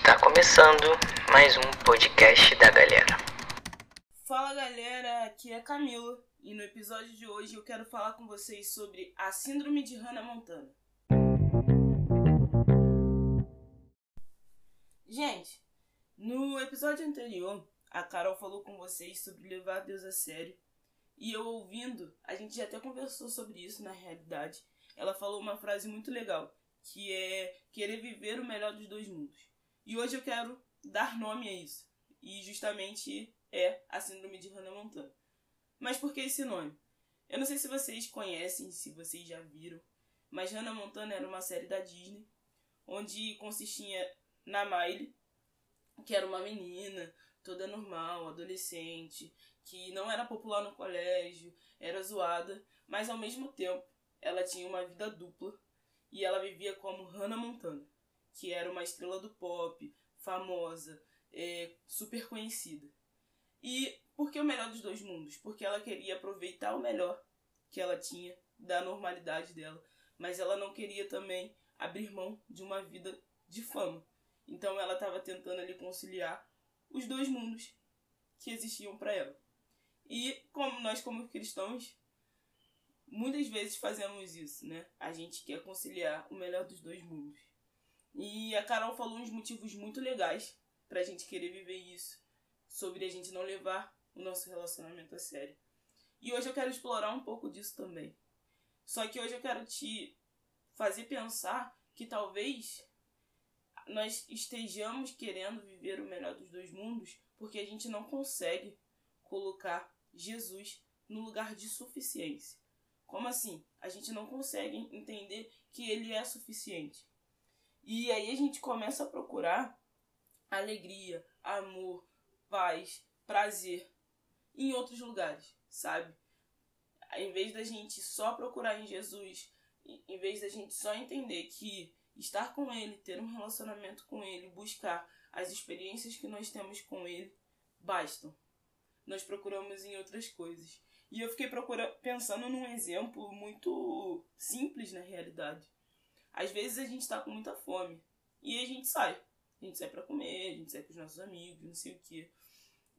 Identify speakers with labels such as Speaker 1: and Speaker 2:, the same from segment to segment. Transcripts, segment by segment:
Speaker 1: Está começando mais um podcast da galera.
Speaker 2: Fala galera, aqui é Camila e no episódio de hoje eu quero falar com vocês sobre a Síndrome de Hannah Montana. Gente, no episódio anterior a Carol falou com vocês sobre levar Deus a sério e eu ouvindo, a gente já até conversou sobre isso na realidade. Ela falou uma frase muito legal que é querer viver o melhor dos dois mundos. E hoje eu quero dar nome a isso. E justamente é a Síndrome de Hannah Montana. Mas por que esse nome? Eu não sei se vocês conhecem, se vocês já viram, mas Hannah Montana era uma série da Disney onde consistia na Miley, que era uma menina toda normal, adolescente, que não era popular no colégio, era zoada, mas ao mesmo tempo ela tinha uma vida dupla e ela vivia como Hannah Montana, que era uma estrela do pop, famosa, é, super conhecida. E por que o melhor dos dois mundos? Porque ela queria aproveitar o melhor que ela tinha da normalidade dela, mas ela não queria também abrir mão de uma vida de fama. Então ela estava tentando ali conciliar os dois mundos que existiam para ela. E como nós como cristãos muitas vezes fazemos isso, né? A gente quer conciliar o melhor dos dois mundos. E a Carol falou uns motivos muito legais pra gente querer viver isso, sobre a gente não levar o nosso relacionamento a sério. E hoje eu quero explorar um pouco disso também. Só que hoje eu quero te fazer pensar que talvez nós estejamos querendo viver o melhor dos dois mundos porque a gente não consegue colocar Jesus no lugar de suficiência. Como assim? A gente não consegue entender que ele é suficiente. E aí a gente começa a procurar alegria, amor, paz, prazer em outros lugares, sabe? Em vez da gente só procurar em Jesus, em vez da gente só entender que estar com Ele, ter um relacionamento com Ele, buscar as experiências que nós temos com Ele, bastam. Nós procuramos em outras coisas. E eu fiquei procurando, pensando num exemplo muito simples na realidade. Às vezes a gente tá com muita fome e a gente sai. A gente sai para comer, a gente sai com os nossos amigos, não sei o que.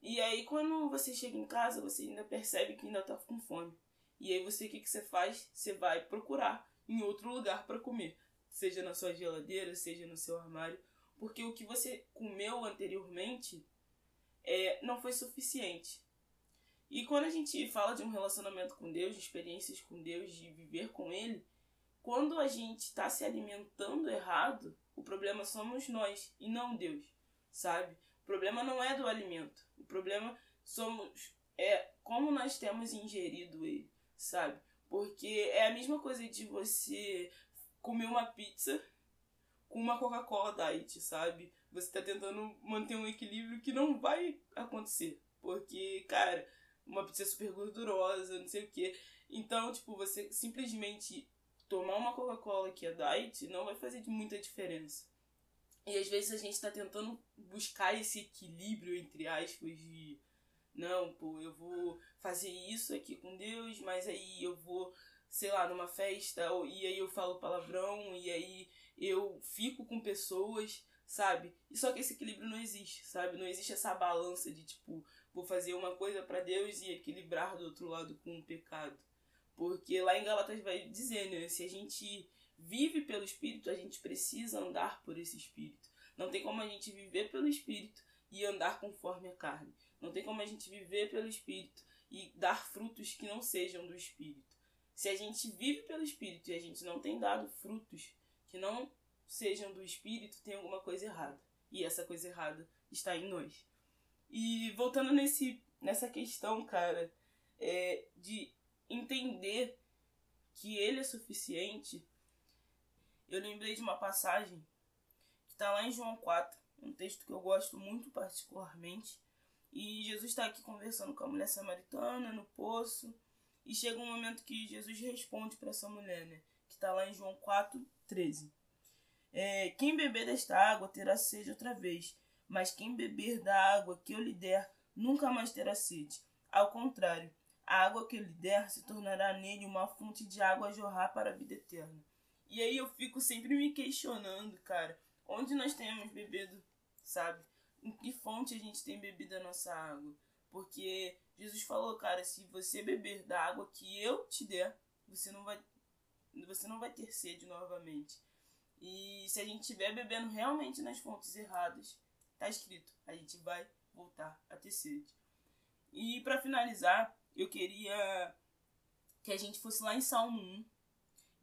Speaker 2: E aí quando você chega em casa, você ainda percebe que ainda tá com fome. E aí você o que, que você faz? Você vai procurar em outro lugar para comer. Seja na sua geladeira, seja no seu armário. Porque o que você comeu anteriormente é, não foi suficiente. E quando a gente fala de um relacionamento com Deus, de experiências com Deus, de viver com Ele, quando a gente está se alimentando errado, o problema somos nós e não Deus, sabe? O problema não é do alimento, o problema somos é como nós temos ingerido ele, sabe? Porque é a mesma coisa de você comer uma pizza com uma Coca-Cola Diet, sabe? Você está tentando manter um equilíbrio que não vai acontecer. Porque, cara, uma pizza super gordurosa, não sei o que. Então, tipo, você simplesmente tomar uma Coca-Cola que é diet não vai fazer muita diferença. E às vezes a gente tá tentando buscar esse equilíbrio, entre aspas, de não, pô, eu vou fazer isso aqui com Deus, mas aí eu vou, sei lá, numa festa, e aí eu falo palavrão, e aí eu fico com pessoas, sabe? E só que esse equilíbrio não existe, sabe? Não existe essa balança de tipo, vou fazer uma coisa para Deus e equilibrar do outro lado com o pecado. Porque lá em Galatas vai dizer, né? Se a gente vive pelo Espírito, a gente precisa andar por esse Espírito. Não tem como a gente viver pelo Espírito e andar conforme a carne. Não tem como a gente viver pelo Espírito e dar frutos que não sejam do Espírito. Se a gente vive pelo Espírito e a gente não tem dado frutos que não sejam do Espírito, tem alguma coisa errada. E essa coisa errada está em nós. E voltando nesse, nessa questão, cara, é, de entender que ele é suficiente, eu lembrei de uma passagem que está lá em João 4, um texto que eu gosto muito particularmente. E Jesus está aqui conversando com a mulher samaritana no poço. E chega um momento que Jesus responde para essa mulher, né? Que está lá em João 4, 13. É, Quem beber desta água terá sede outra vez, mas quem beber da água que eu lhe der nunca mais terá sede. Ao contrário, a água que eu lhe der se tornará nele uma fonte de água a jorrar para a vida eterna. E aí eu fico sempre me questionando, cara, onde nós temos bebido sabe? Em que fonte a gente tem bebido a nossa água? Porque Jesus falou, cara, se você beber da água que eu te der, você não vai você não vai ter sede novamente. E se a gente estiver bebendo realmente nas fontes erradas, tá escrito, a gente vai voltar a ter sede. E para finalizar, eu queria que a gente fosse lá em Salmo 1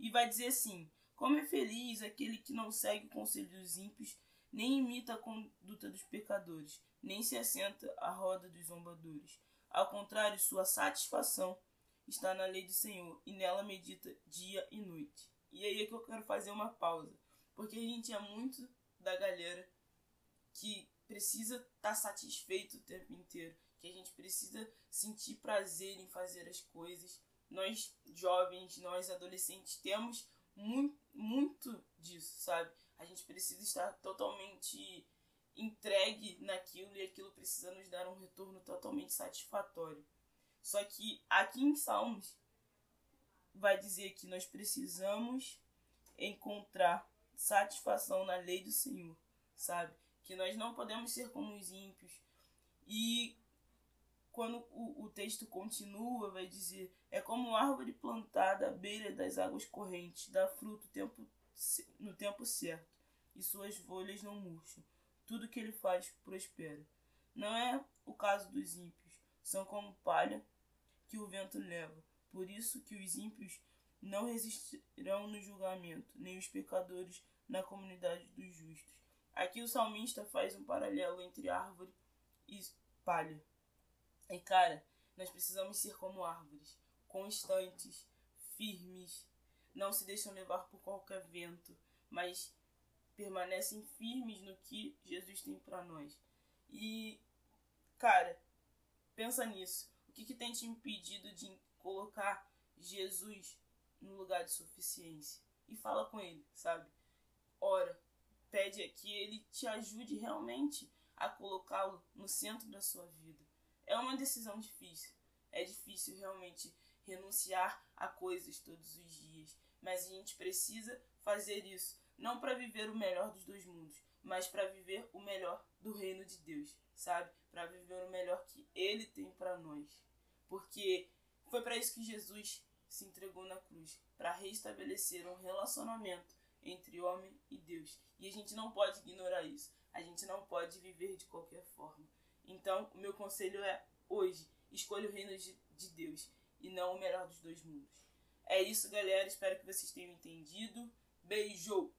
Speaker 2: e vai dizer assim: Como é feliz aquele que não segue o conselho dos ímpios, nem imita a conduta dos pecadores, nem se assenta à roda dos zombadores. Ao contrário, sua satisfação está na lei do Senhor e nela medita dia e noite. E aí é que eu quero fazer uma pausa, porque a gente é muito da galera que precisa estar tá satisfeito o tempo inteiro, que a gente precisa sentir prazer em fazer as coisas. Nós jovens, nós adolescentes temos muito, muito disso, sabe? A gente precisa estar totalmente entregue naquilo e aquilo precisa nos dar um retorno totalmente satisfatório. Só que aqui em Salmos vai dizer que nós precisamos encontrar satisfação na lei do Senhor, sabe? Que nós não podemos ser como os ímpios. E quando o, o texto continua, vai dizer: é como árvore plantada à beira das águas correntes, dá fruto tempo, no tempo certo, e suas folhas não murcham. Tudo que ele faz prospera. Não é o caso dos ímpios, são como palha que o vento leva. Por isso que os ímpios não resistirão no julgamento, nem os pecadores na comunidade dos justos. Aqui o salmista faz um paralelo entre árvore e palha. E cara, nós precisamos ser como árvores, constantes, firmes, não se deixam levar por qualquer vento, mas permanecem firmes no que Jesus tem para nós. E cara, pensa nisso que, que tem te impedido de colocar Jesus no lugar de suficiência? E fala com ele, sabe? Ora, pede que ele te ajude realmente a colocá-lo no centro da sua vida. É uma decisão difícil. É difícil realmente renunciar a coisas todos os dias, mas a gente precisa fazer isso não para viver o melhor dos dois mundos, mas para viver o melhor do reino de Deus, sabe? Para viver o melhor que ele tem para nós. Porque foi para isso que Jesus se entregou na cruz para restabelecer um relacionamento entre homem e Deus. E a gente não pode ignorar isso. A gente não pode viver de qualquer forma. Então, o meu conselho é: hoje, escolha o reino de, de Deus e não o melhor dos dois mundos. É isso, galera. Espero que vocês tenham entendido. Beijo!